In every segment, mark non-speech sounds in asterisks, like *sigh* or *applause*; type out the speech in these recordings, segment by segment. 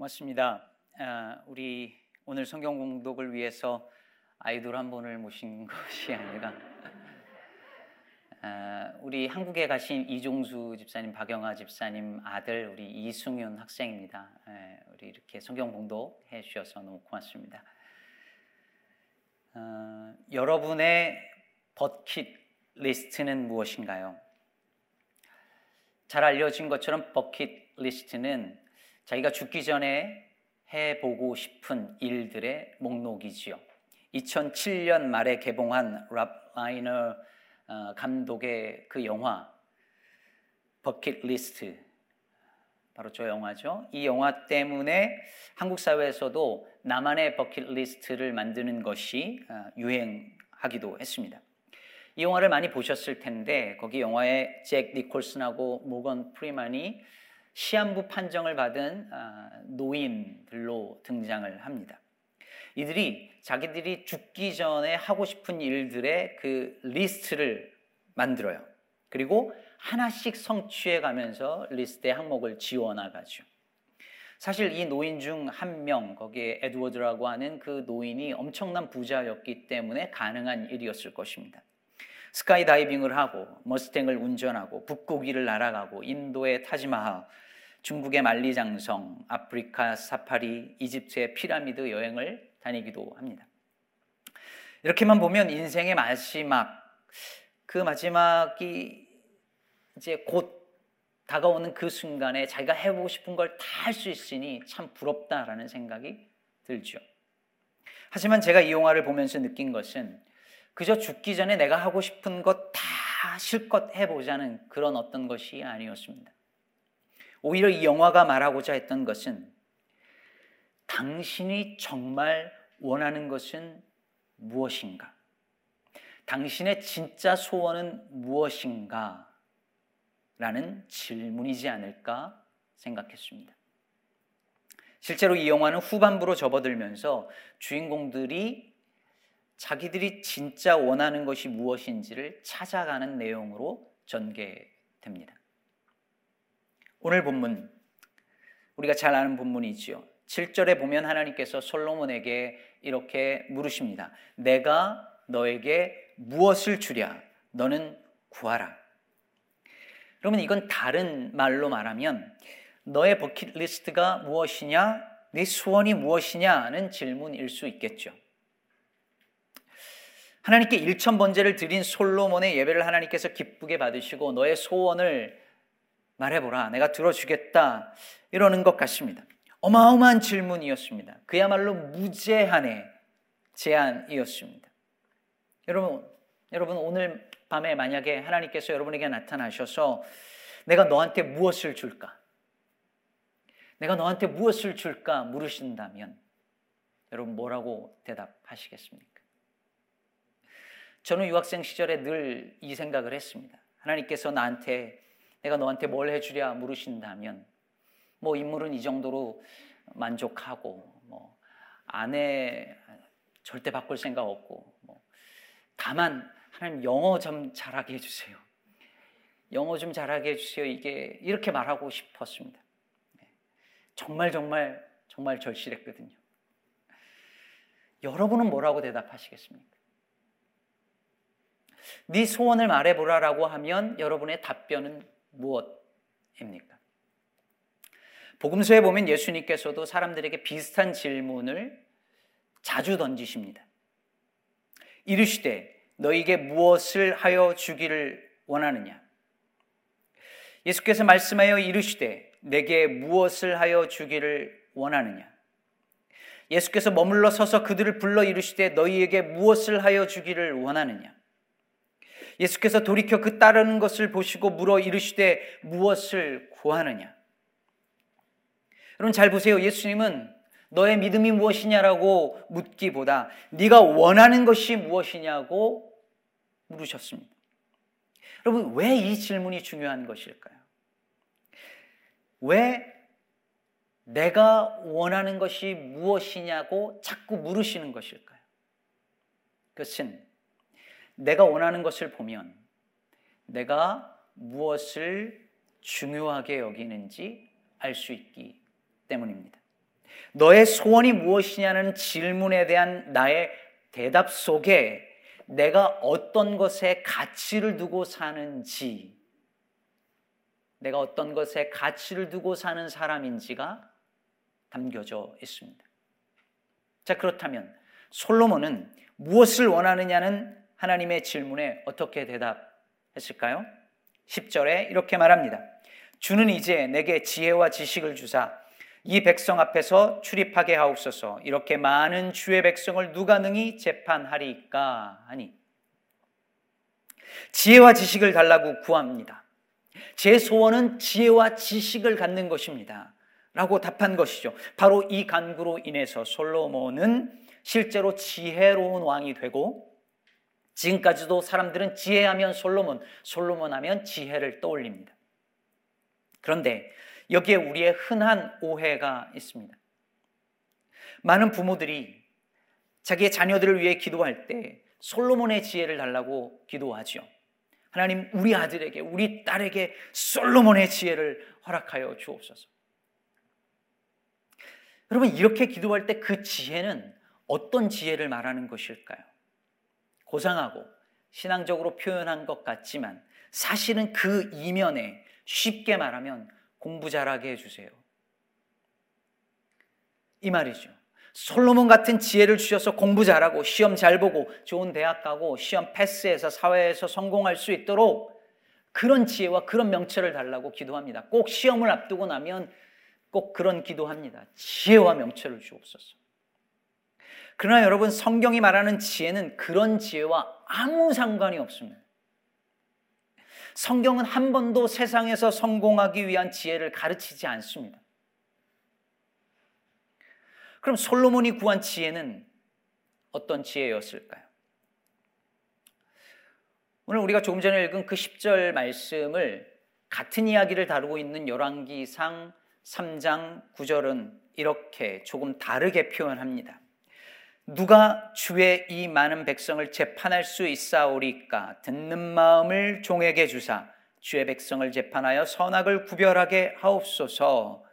고맙습니다. 아, 우리 오늘 성경 봉독을 위해서 아이돌 한 분을 모신 *laughs* 것이 아니라 아, 우리 한국에 가신 이종수 집사님, 박영아 집사님 아들 우리 이승윤 학생입니다. 예, 우리 이렇게 성경 봉독 해 주셔서 너무 고맙습니다. 어, 여러분의 버킷 리스트는 무엇인가요? 잘 알려진 것처럼 버킷 리스트는 자기가 죽기 전에 해보고 싶은 일들의 목록이지요. 2007년 말에 개봉한 랍 라이너 어, 감독의 그 영화 버킷 리스트 바로 저 영화죠. 이 영화 때문에 한국 사회에서도 나만의 버킷 리스트를 만드는 것이 어, 유행하기도 했습니다. 이 영화를 많이 보셨을 텐데 거기 영화에 잭 니콜슨하고 모건 프리만이 시한부 판정을 받은 아, 노인들로 등장을 합니다. 이들이 자기들이 죽기 전에 하고 싶은 일들의 그 리스트를 만들어요. 그리고 하나씩 성취해 가면서 리스트의 항목을 지워 나가죠. 사실 이 노인 중 한 명, 거기에 에드워드라고 하는 그 노인이 엄청난 부자였기 때문에 가능한 일이었을 것입니다. 스카이 다이빙을 하고 머스탱을 운전하고 북고기를 날아가고 인도의 타지마하, 중국의 만리장성, 아프리카 사파리, 이집트의 피라미드 여행을 다니기도 합니다. 이렇게만 보면 인생의 마지막 그 마지막이 이제 곧 다가오는 그 순간에 자기가 해보고 싶은 걸 다 할 수 있으니 참 부럽다라는 생각이 들죠. 하지만 제가 이 영화를 보면서 느낀 것은 그저 죽기 전에 내가 하고 싶은 것 다 실컷 해보자는 그런 어떤 것이 아니었습니다. 오히려 이 영화가 말하고자 했던 것은 당신이 정말 원하는 것은 무엇인가? 당신의 진짜 소원은 무엇인가? 라는 질문이지 않을까 생각했습니다. 실제로 이 영화는 후반부로 접어들면서 주인공들이 자기들이 진짜 원하는 것이 무엇인지를 찾아가는 내용으로 전개됩니다. 오늘 본문 우리가 잘 아는 본문이지요. 7절에 보면 하나님께서 솔로몬에게 이렇게 물으십니다. 내가 너에게 무엇을 주랴? 너는 구하라. 그러면 이건 다른 말로 말하면 너의 버킷리스트가 무엇이냐? 네 소원이 무엇이냐는 질문일 수 있겠죠. 하나님께 일천 번제를 드린 솔로몬의 예배를 하나님께서 기쁘게 받으시고 너의 소원을 말해보라. 내가 들어주겠다. 이러는 것 같습니다. 어마어마한 질문이었습니다. 그야말로 무제한의 제안이었습니다. 여러분, 여러분 오늘 밤에 만약에 하나님께서 여러분에게 나타나셔서 내가 너한테 무엇을 줄까? 내가 너한테 무엇을 줄까 물으신다면 여러분 뭐라고 대답하시겠습니까? 저는 유학생 시절에 늘 이 생각을 했습니다. 하나님께서 나한테 내가 너한테 뭘 해주랴 물으신다면 뭐 인물은 이 정도로 만족하고 뭐 아내 절대 바꿀 생각 없고 뭐 다만 하나님 영어 좀 잘하게 해주세요. 영어 좀 잘하게 해주세요. 이게 이렇게 말하고 싶었습니다. 네. 정말 정말 정말 절실했거든요. 여러분은 뭐라고 대답하시겠습니까? 네 소원을 말해보라라고 하면 여러분의 답변은 무엇입니까? 복음서에 보면 예수님께서도 사람들에게 비슷한 질문을 자주 던지십니다. 이르시되 너에게 무엇을 하여 주기를 원하느냐? 예수께서 말씀하여 이르시되 내게 무엇을 하여 주기를 원하느냐? 예수께서 머물러 서서 그들을 불러 이르시되 너희에게 무엇을 하여 주기를 원하느냐? 예수께서 돌이켜 그 따르는 것을 보시고 물어 이르시되 무엇을 구하느냐? 여러분 잘 보세요. 예수님은 너의 믿음이 무엇이냐라고 묻기보다 네가 원하는 것이 무엇이냐고 물으셨습니다. 여러분 왜 이 질문이 중요한 것일까요? 왜 내가 원하는 것이 무엇이냐고 자꾸 물으시는 것일까요? 그것은 내가 원하는 것을 보면 내가 무엇을 중요하게 여기는지 알 수 있기 때문입니다. 너의 소원이 무엇이냐는 질문에 대한 나의 대답 속에 내가 어떤 것에 가치를 두고 사는지, 내가 어떤 것에 가치를 두고 사는 사람인지가 담겨져 있습니다. 자, 그렇다면 솔로몬은 무엇을 원하느냐는 하나님의 질문에 어떻게 대답했을까요? 10절에 이렇게 말합니다. 주는 이제 내게 지혜와 지식을 주사 이 백성 앞에서 출입하게 하옵소서. 이렇게 많은 주의 백성을 누가 능히 재판하리까 하니 지혜와 지식을 달라고 구합니다. 제 소원은 지혜와 지식을 갖는 것입니다. 라고 답한 것이죠. 바로 이 간구로 인해서 솔로몬은 실제로 지혜로운 왕이 되고 지금까지도 사람들은 지혜하면 솔로몬, 솔로몬 하면 지혜를 떠올립니다. 그런데 여기에 우리의 흔한 오해가 있습니다. 많은 부모들이 자기의 자녀들을 위해 기도할 때 솔로몬의 지혜를 달라고 기도하죠. 하나님, 우리 아들에게, 우리 딸에게 솔로몬의 지혜를 허락하여 주옵소서. 여러분, 이렇게 기도할 때 그 지혜는 어떤 지혜를 말하는 것일까요? 고상하고 신앙적으로 표현한 것 같지만 사실은 그 이면에 쉽게 말하면 공부 잘하게 해주세요. 이 말이죠. 솔로몬 같은 지혜를 주셔서 공부 잘하고 시험 잘 보고 좋은 대학 가고 시험 패스해서 사회에서 성공할 수 있도록 그런 지혜와 그런 명철을 달라고 기도합니다. 꼭 시험을 앞두고 나면 꼭 그런 기도합니다. 지혜와 명철을 주옵소서. 그러나 여러분 성경이 말하는 지혜는 그런 지혜와 아무 상관이 없습니다. 성경은 한 번도 세상에서 성공하기 위한 지혜를 가르치지 않습니다. 그럼 솔로몬이 구한 지혜는 어떤 지혜였을까요? 오늘 우리가 조금 전에 읽은 그 10절 말씀을 같은 이야기를 다루고 있는 열왕기상 3장 9절은 이렇게 조금 다르게 표현합니다. 누가 주의 이 많은 백성을 재판할 수 있사오리까 듣는 마음을 종에게 주사 주의 백성을 재판하여 선악을 구별하게 하옵소서.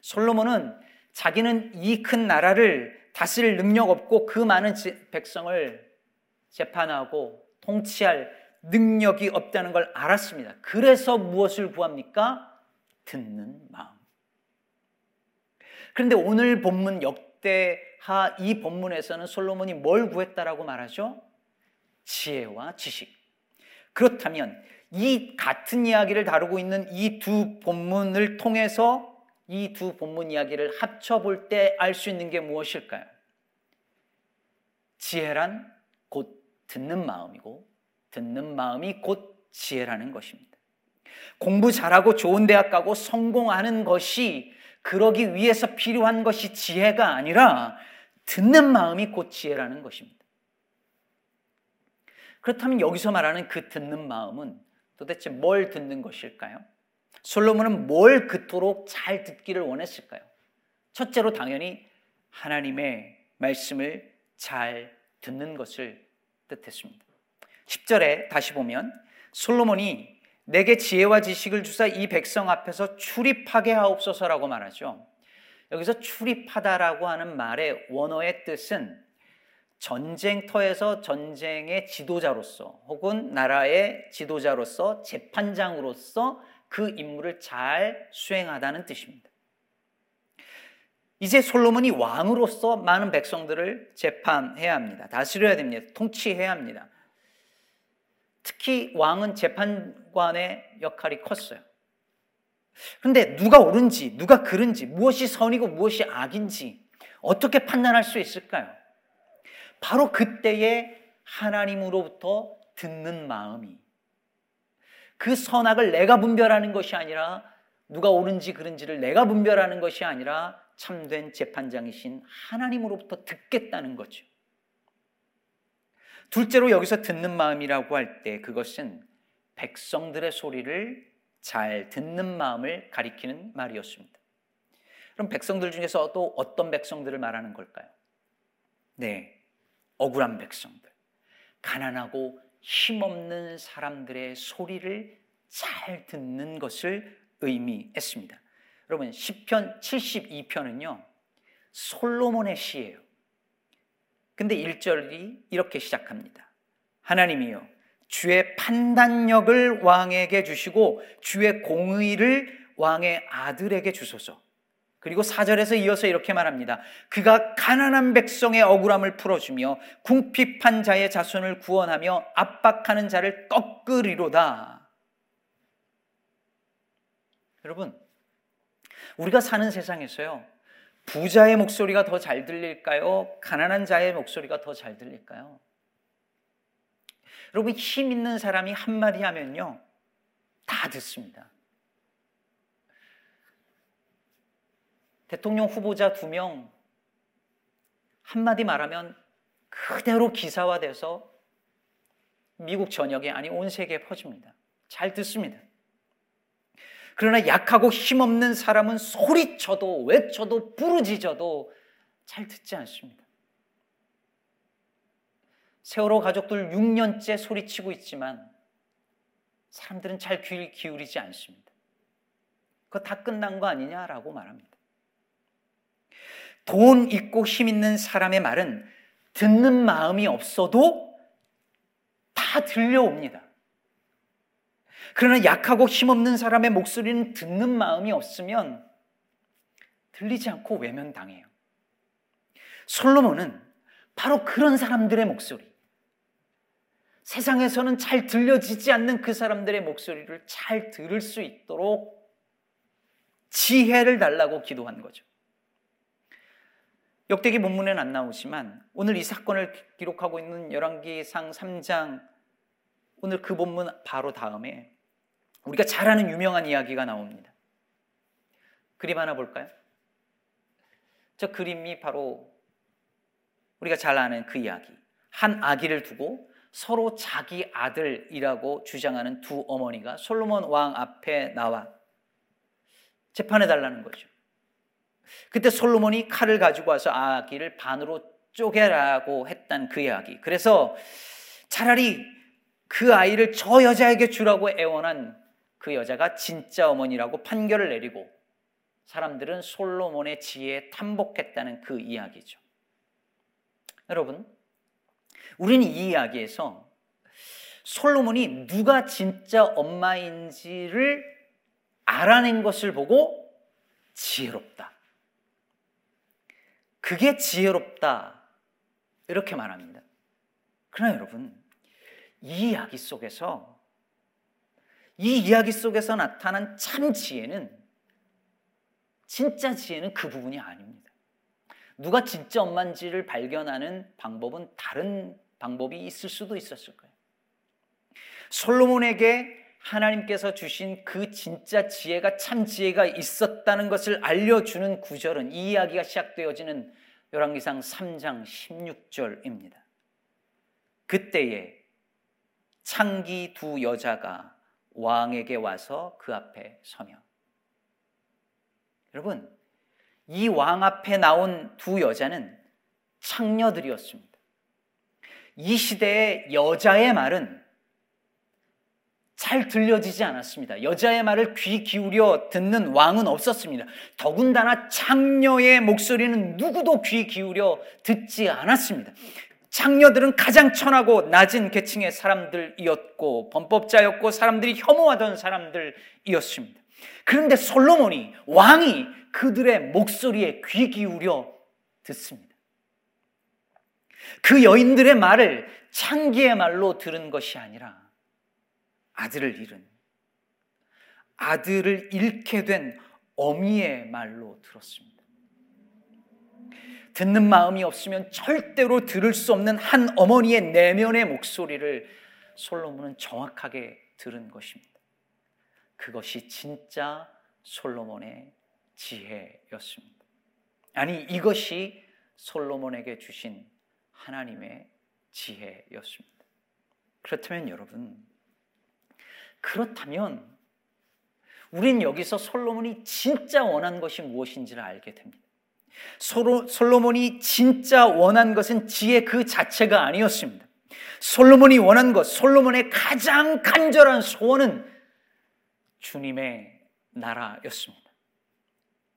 솔로몬은 자기는 이 큰 나라를 다스릴 능력 없고 그 많은 백성을 재판하고 통치할 능력이 없다는 걸 알았습니다. 그래서 무엇을 구합니까? 듣는 마음. 그런데 오늘 본문 역대 하 이 본문에서는 솔로몬이 뭘 구했다라고 말하죠? 지혜와 지식. 그렇다면 이 같은 이야기를 다루고 있는 이 두 본문을 통해서 이 두 본문 이야기를 합쳐 볼 때 알 수 있는 게 무엇일까요? 지혜란 곧 듣는 마음이고 듣는 마음이 곧 지혜라는 것입니다. 공부 잘하고 좋은 대학 가고 성공하는 것이 그러기 위해서 필요한 것이 지혜가 아니라 듣는 마음이 곧 지혜라는 것입니다. 그렇다면 여기서 말하는 그 듣는 마음은 도대체 뭘 듣는 것일까요? 솔로몬은 뭘 그토록 잘 듣기를 원했을까요? 첫째로 당연히 하나님의 말씀을 잘 듣는 것을 뜻했습니다. 10절에 다시 보면 솔로몬이 내게 지혜와 지식을 주사 이 백성 앞에서 출입하게 하옵소서라고 말하죠. 여기서 출입하다라고 하는 말의 원어의 뜻은 전쟁터에서 전쟁의 지도자로서 혹은 나라의 지도자로서 재판장으로서 그 임무를 잘 수행하다는 뜻입니다. 이제 솔로몬이 왕으로서 많은 백성들을 재판해야 합니다. 다스려야 됩니다. 통치해야 합니다. 특히 왕은 재판관의 역할이 컸어요. 그런데 누가 옳은지, 누가 그른지, 무엇이 선이고 무엇이 악인지 어떻게 판단할 수 있을까요? 바로 그때에 하나님으로부터 듣는 마음이 그 선악을 내가 분별하는 것이 아니라 누가 옳은지 그른지를 내가 분별하는 것이 아니라 참된 재판장이신 하나님으로부터 듣겠다는 거죠. 둘째로 여기서 듣는 마음이라고 할 때 그것은 백성들의 소리를 잘 듣는 마음을 가리키는 말이었습니다. 그럼 백성들 중에서 또 어떤 백성들을 말하는 걸까요? 네, 억울한 백성들. 가난하고 힘없는 사람들의 소리를 잘 듣는 것을 의미했습니다. 여러분, 10편 72편은요, 솔로몬의 시예요. 근데 1절이 이렇게 시작합니다. 하나님이요. 주의 판단력을 왕에게 주시고 주의 공의를 왕의 아들에게 주소서. 그리고 4절에서 이어서 이렇게 말합니다. 그가 가난한 백성의 억울함을 풀어주며 궁핍한 자의 자손을 구원하며 압박하는 자를 꺾으리로다. 여러분, 우리가 사는 세상에서요, 부자의 목소리가 더 잘 들릴까요? 가난한 자의 목소리가 더 잘 들릴까요? 여러분, 힘 있는 사람이 한마디 하면요, 다 듣습니다. 대통령 후보자 두 명 한마디 말하면 그대로 기사화돼서 미국 전역에 아니 온 세계에 퍼집니다. 잘 듣습니다. 그러나 약하고 힘없는 사람은 소리쳐도 외쳐도 부르짖어도 잘 듣지 않습니다. 세월호 가족들 6년째 소리치고 있지만 사람들은 잘 귀를 기울이지 않습니다. 그거 다 끝난 거 아니냐라고 말합니다. 돈 있고 힘 있는 사람의 말은 듣는 마음이 없어도 다 들려옵니다. 그러나 약하고 힘없는 사람의 목소리는 듣는 마음이 없으면 들리지 않고 외면당해요. 솔로몬은 바로 그런 사람들의 목소리, 세상에서는 잘 들려지지 않는 그 사람들의 목소리를 잘 들을 수 있도록 지혜를 달라고 기도한 거죠. 역대기 본문에는 안 나오지만 오늘 이 사건을 기록하고 있는 열왕기상 3장 오늘 그 본문 바로 다음에 우리가 잘 아는 유명한 이야기가 나옵니다. 그림 하나 볼까요? 저 그림이 바로 우리가 잘 아는 그 이야기. 한 아기를 두고 서로 자기 아들이라고 주장하는 두 어머니가 솔로몬 왕 앞에 나와 재판해 달라는 거죠. 그때 솔로몬이 칼을 가지고 와서 아기를 반으로 쪼개라고 했단 그 이야기. 그래서 차라리 그 아이를 저 여자에게 주라고 애원한 그 여자가 진짜 어머니라고 판결을 내리고 사람들은 솔로몬의 지혜에 탐복했다는 그 이야기죠. 여러분, 우리는 이 이야기에서 솔로몬이 누가 진짜 엄마인지를 알아낸 것을 보고 지혜롭다. 그게 지혜롭다. 이렇게 말합니다. 그러나 여러분, 이 이야기 속에서, 이 이야기 속에서 나타난 참 지혜는, 진짜 지혜는 그 부분이 아닙니다. 누가 진짜 엄마인지를 발견하는 방법은 다른 방법이 있을 수도 있었을 거예요. 솔로몬에게 하나님께서 주신 그 진짜 지혜가 참 지혜가 있었다는 것을 알려주는 구절은 이 이야기가 시작되어지는 열왕기상 3장 16절입니다. 그때에 창기 두 여자가 왕에게 와서 그 앞에 서며 여러분 이 왕 앞에 나온 두 여자는 창녀들이었습니다. 이 시대의 여자의 말은 잘 들려지지 않았습니다. 여자의 말을 귀 기울여 듣는 왕은 없었습니다. 더군다나 창녀의 목소리는 누구도 귀 기울여 듣지 않았습니다. 창녀들은 가장 천하고 낮은 계층의 사람들이었고 범법자였고 사람들이 혐오하던 사람들이었습니다. 그런데 솔로몬이 왕이 그들의 목소리에 귀 기울여 듣습니다. 그 여인들의 말을 창기의 말로 들은 것이 아니라 아들을 잃은 아들을 잃게 된 어미의 말로 들었습니다. 듣는 마음이 없으면 절대로 들을 수 없는 한 어머니의 내면의 목소리를 솔로몬은 정확하게 들은 것입니다. 그것이 진짜 솔로몬의 지혜였습니다. 아니, 이것이 솔로몬에게 주신 하나님의 지혜였습니다. 그렇다면 여러분, 그렇다면 우린 여기서 솔로몬이 진짜 원한 것이 무엇인지를 알게 됩니다. 솔로몬이 진짜 원한 것은 지혜 그 자체가 아니었습니다. 솔로몬이 원한 것, 솔로몬의 가장 간절한 소원은 주님의 나라였습니다.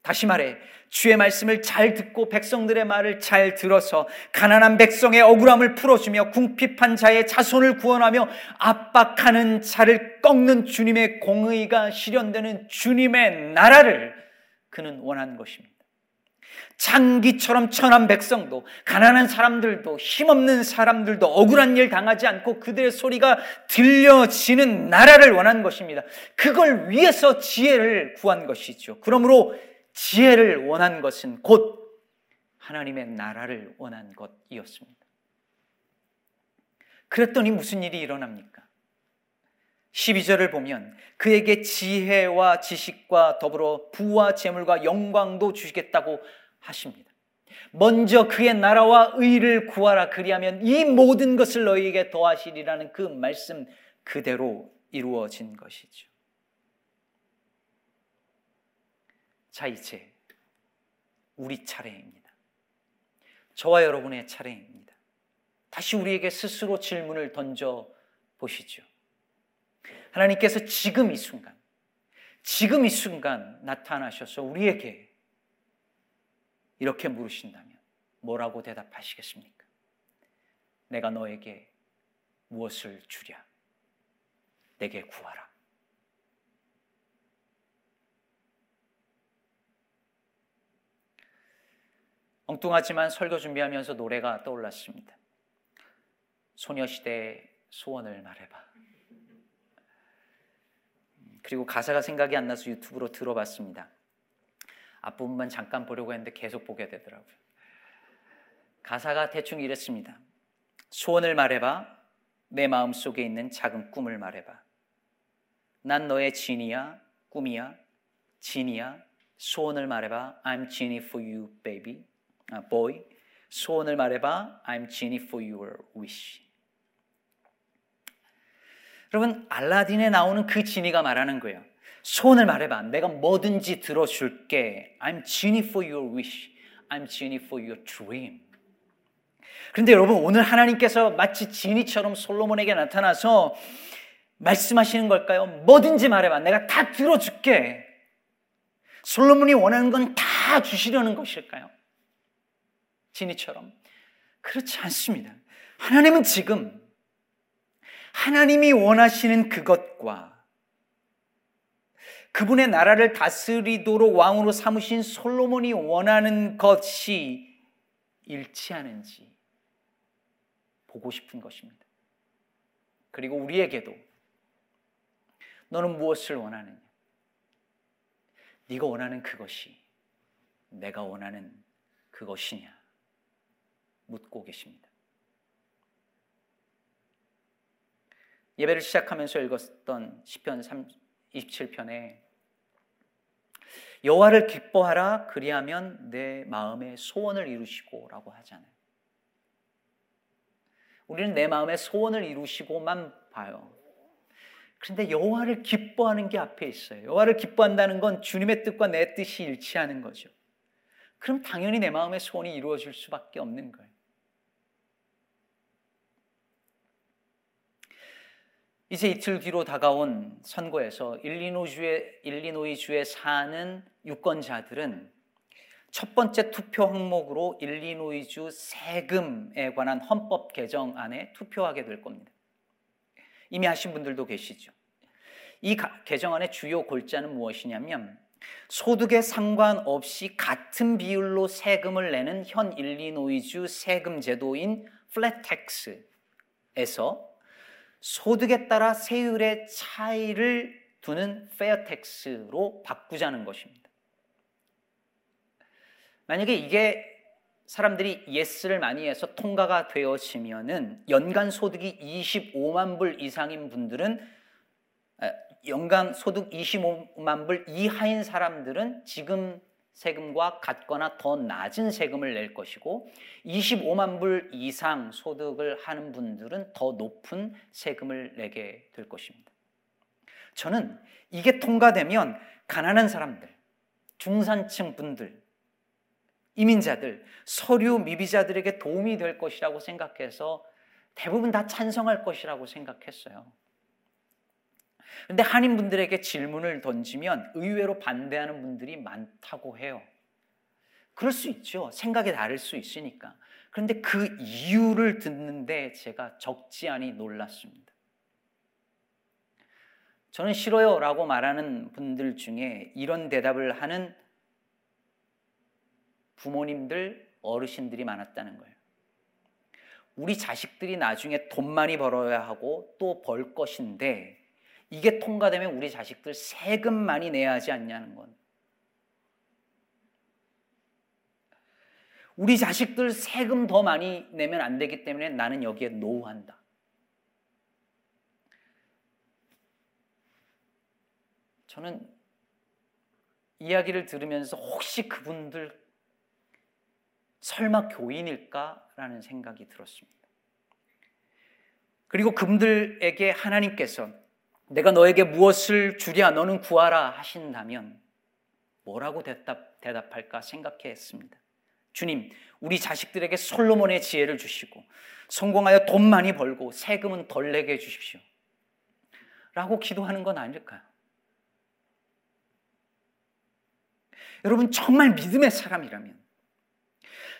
다시 말해, 주의 말씀을 잘 듣고 백성들의 말을 잘 들어서 가난한 백성의 억울함을 풀어주며 궁핍한 자의 자손을 구원하며 압박하는 자를 꺾는 주님의 공의가 실현되는 주님의 나라를 그는 원하는 것입니다. 장기처럼 천한 백성도 가난한 사람들도 힘없는 사람들도 억울한 일 당하지 않고 그들의 소리가 들려지는 나라를 원한 것입니다. 그걸 위해서 지혜를 구한 것이죠. 그러므로 지혜를 원한 것은 곧 하나님의 나라를 원한 것이었습니다. 그랬더니 무슨 일이 일어납니까? 12절을 보면 그에게 지혜와 지식과 더불어 부와 재물과 영광도 주시겠다고 하십니다. 먼저 그의 나라와 의를 구하라 그리하면 이 모든 것을 너희에게 더하시리라는 그 말씀 그대로 이루어진 것이죠. 자, 이제 우리 차례입니다. 저와 여러분의 차례입니다. 다시 우리에게 스스로 질문을 던져 보시죠. 하나님께서 지금 이 순간, 지금 이 순간 나타나셔서 우리에게 이렇게 물으신다면 뭐라고 대답하시겠습니까? 내가 너에게 무엇을 주랴? 내게 구하라. 엉뚱하지만 설교 준비하면서 노래가 떠올랐습니다. 소녀시대의 소원을 말해봐. 그리고 가사가 생각이 안 나서 유튜브로 들어봤습니다. 앞부분만 잠깐 보려고 했는데 계속 보게 되더라고요. 가사가 대충 이랬습니다. 소원을 말해봐. 내 마음 속에 있는 작은 꿈을 말해봐. 난 너의 진이야, 꿈이야, 진이야. 소원을 말해봐. I'm genie for you, baby. 아, boy. 소원을 말해봐. I'm genie for your wish. 여러분, 알라딘에 나오는 그 지니가 말하는 거예요. 소원을 말해봐. 내가 뭐든지 들어줄게. I'm genie for your wish. I'm genie for your dream. 그런데 여러분, 오늘 하나님께서 마치 지니처럼 솔로몬에게 나타나서 말씀하시는 걸까요? 뭐든지 말해봐. 내가 다 들어줄게. 솔로몬이 원하는 건 다 주시려는 것일까요? 지니처럼. 그렇지 않습니다. 하나님은 지금 하나님이 원하시는 그것과 그분의 나라를 다스리도록 왕으로 삼으신 솔로몬이 원하는 것이 일치하는지 보고 싶은 것입니다. 그리고 우리에게도 너는 무엇을 원하느냐? 네가 원하는 그것이 내가 원하는 그것이냐? 묻고 계십니다. 예배를 시작하면서 읽었던 시편 27편에 여호와를 기뻐하라 그리하면 내 마음의 소원을 이루시고라고 하잖아요. 우리는 내 마음의 소원을 이루시고만 봐요. 그런데 여호와를 기뻐하는 게 앞에 있어요. 여호와를 기뻐한다는 건 주님의 뜻과 내 뜻이 일치하는 거죠. 그럼 당연히 내 마음의 소원이 이루어질 수밖에 없는 거예요. 이제 이틀 뒤로 다가온 선거에서 일리노주에, 일리노이주에 사는 유권자들은 첫 번째 투표 항목으로 일리노이주 세금에 관한 헌법 개정안에 투표하게 될 겁니다. 이미 하신 분들도 계시죠. 이 개정안의 주요 골자는 무엇이냐면 소득에 상관없이 같은 비율로 세금을 내는 현 일리노이주 세금 제도인 플랫 텍스에서 소득에 따라 세율의 차이를 두는 fair tax로 바꾸자는 것입니다. 만약에 이게 사람들이 yes를 많이 해서 통과가 되어지면은 연간 소득이 25만 불 이상인 분들은 연간 소득 25만 불 이하인 사람들은 지금 세금과 같거나 더 낮은 세금을 낼 것이고 25만 불 이상 소득을 하는 분들은 더 높은 세금을 내게 될 것입니다. 저는 이게 통과되면 가난한 사람들, 중산층 분들, 이민자들, 서류 미비자들에게 도움이 될 것이라고 생각해서 대부분 다 찬성할 것이라고 생각했어요. 근데 한인 분들에게 질문을 던지면 의외로 반대하는 분들이 많다고 해요. 그럴 수 있죠. 생각이 다를 수 있으니까. 그런데 그 이유를 듣는데 제가 적지 않이 놀랐습니다. 저는 싫어요 라고 말하는 분들 중에 이런 대답을 하는 부모님들, 어르신들이 많았다는 거예요. 우리 자식들이 나중에 돈 많이 벌어야 하고 또 벌 것인데 이게 통과되면 우리 자식들 세금 많이 내야 하지 않냐는 건. 우리 자식들 세금 더 많이 내면 안 되기 때문에 나는 여기에 노후한다. 저는 이야기를 들으면서 혹시 그분들 설마 교인일까라는 생각이 들었습니다. 그리고 그분들에게 하나님께서 내가 너에게 무엇을 주랴 너는 구하라 하신다면 뭐라고 대답, 대답할까 생각했습니다. 주님, 우리 자식들에게 솔로몬의 지혜를 주시고 성공하여 돈 많이 벌고 세금은 덜 내게 해 주십시오. 라고 기도하는 건 아닐까요? 여러분 정말 믿음의 사람이라면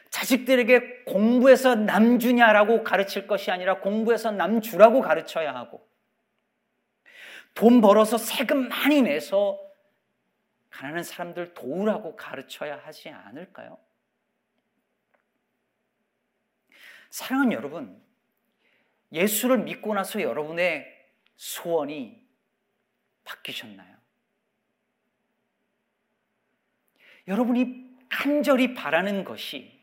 자식들에게 공부해서 남주냐라고 가르칠 것이 아니라 공부해서 남주라고 가르쳐야 하고 돈 벌어서 세금 많이 내서 가난한 사람들 도우라고 가르쳐야 하지 않을까요? 사랑하는 여러분, 예수를 믿고 나서 여러분의 소원이 바뀌셨나요? 여러분이 간절히 바라는 것이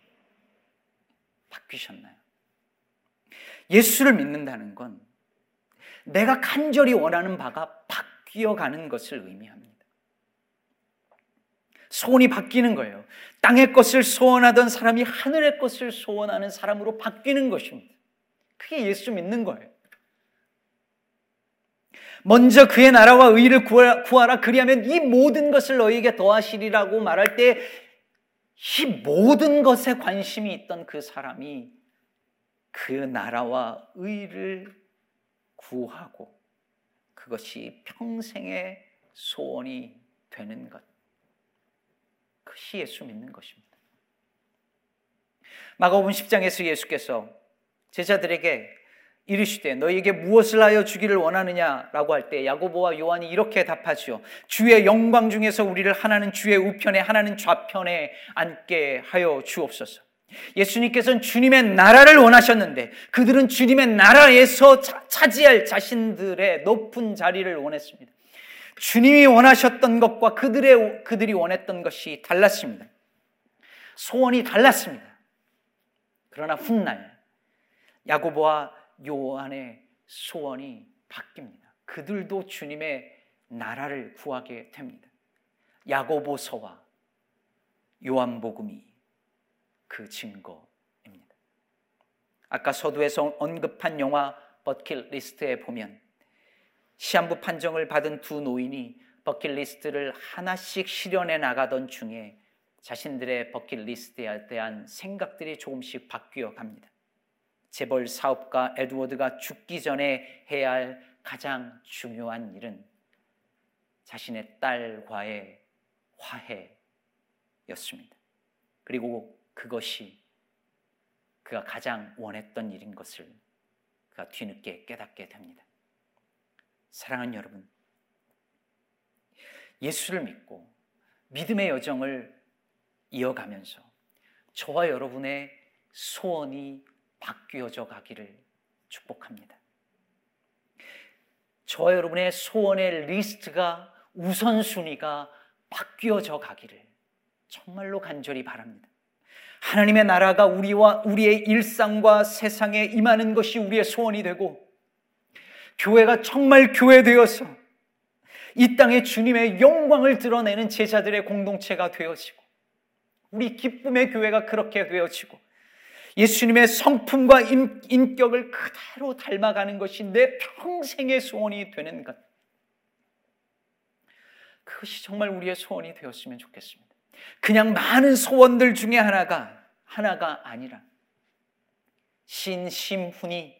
바뀌셨나요? 예수를 믿는다는 건 내가 간절히 원하는 바가 바뀌어 가는 것을 의미합니다. 소원이 바뀌는 거예요. 땅의 것을 소원하던 사람이 하늘의 것을 소원하는 사람으로 바뀌는 것입니다. 그게 예수 믿는 거예요. 먼저 그의 나라와 의를 구하라. 그리하면 이 모든 것을 너희에게 더하시리라고 말할 때 이 모든 것에 관심이 있던 그 사람이 그 나라와 의를 구하고 그것이 평생의 소원이 되는 것. 그것이 예수 믿는 것입니다. 마가복음 10장에서 예수께서 제자들에게 이르시되 너희에게 무엇을 하여 주기를 원하느냐라고 할 때 야고보와 요한이 이렇게 답하지요. 주의 영광 중에서 우리를 하나는 주의 우편에 하나는 좌편에 앉게 하여 주옵소서. 예수님께서는 주님의 나라를 원하셨는데 그들은 주님의 나라에서 차지할 자신들의 높은 자리를 원했습니다. 주님이 원하셨던 것과 그들의 그들이 원했던 것이 달랐습니다. 소원이 달랐습니다. 그러나 훗날 야고보와 요한의 소원이 바뀝니다. 그들도 주님의 나라를 구하게 됩니다. 야고보서와 요한복음이 그 증거입니다. 아까 서두에서 언급한 영화 버킷리스트에 보면 시한부 판정을 받은 두 노인이 버킷리스트를 하나씩 실현해 나가던 중에 자신들의 버킷리스트에 대한 생각들이 조금씩 바뀌어 갑니다. 재벌 사업가 에드워드가 죽기 전에 해야 할 가장 중요한 일은 자신의 딸과의 화해였습니다. 그리고 그것이 그가 가장 원했던 일인 것을 그가 뒤늦게 깨닫게 됩니다. 사랑하는 여러분, 예수를 믿고 믿음의 여정을 이어가면서 저와 여러분의 소원이 바뀌어져 가기를 축복합니다. 저와 여러분의 소원의 리스트가 우선순위가 바뀌어져 가기를 정말로 간절히 바랍니다. 하나님의 나라가 우리와 우리의 일상과 세상에 임하는 것이 우리의 소원이 되고 교회가 정말 교회 되어서 이 땅에 주님의 영광을 드러내는 제자들의 공동체가 되어지고 우리 기쁨의 교회가 그렇게 되어지고 예수님의 성품과 인, 격을 그대로 닮아가는 것이 내 평생의 소원이 되는 것. 그것이 정말 우리의 소원이 되었으면 좋겠습니다. 그냥 많은 소원들 중에 하나가 하나가 아니라 신심훈이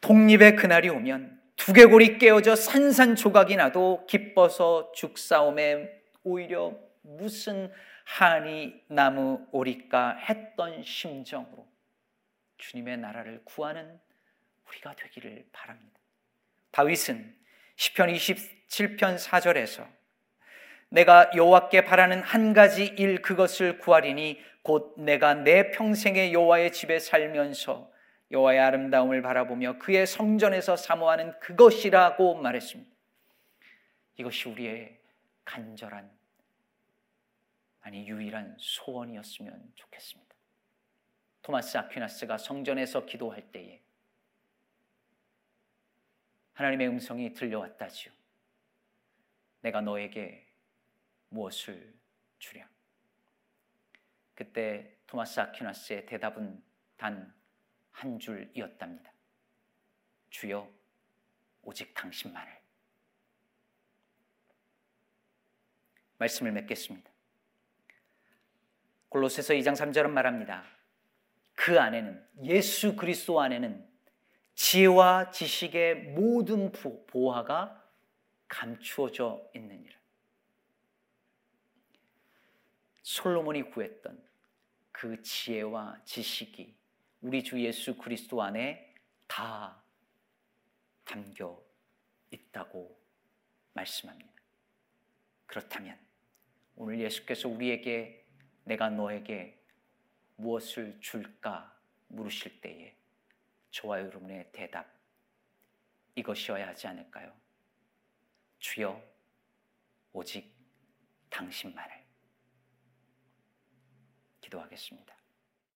독립의 그날이 오면 두 두개골이 깨어져 산산조각이 나도 기뻐서 죽사움에 오히려 무슨 한이 나무 오리까 했던 심정으로 주님의 나라를 구하는 우리가 되기를 바랍니다. 다윗은 시편 27편 4절에서 내가 여호와께 바라는 한 가지 일 그것을 구하리니 곧 내가 내 평생의 여호와의 집에 살면서 여호와의 아름다움을 바라보며 그의 성전에서 사모하는 그것이라고 말했습니다. 이것이 우리의 간절한 아니 유일한 소원이었으면 좋겠습니다. 토마스 아퀴나스가 성전에서 기도할 때에 하나님의 음성이 들려왔다지요. 내가 너에게 무엇을 주랴? 그때 토마스 아퀴나스의 대답은 단 한 줄이었답니다. 주여, 오직 당신만을. 말씀을 맺겠습니다. 골로새서 2장 3절은 말합니다. 그 안에는 예수 그리스도 안에는 지혜와 지식의 모든 보화가 감추어져 있느니라. 솔로몬이 구했던 그 지혜와 지식이 우리 주 예수 그리스도 안에 다 담겨 있다고 말씀합니다. 그렇다면 오늘 예수께서 우리에게 내가 너에게 무엇을 줄까 물으실 때에 저와 여러분의 대답 이것이어야 하지 않을까요? 주여 오직 당신만을 기도하겠습니다.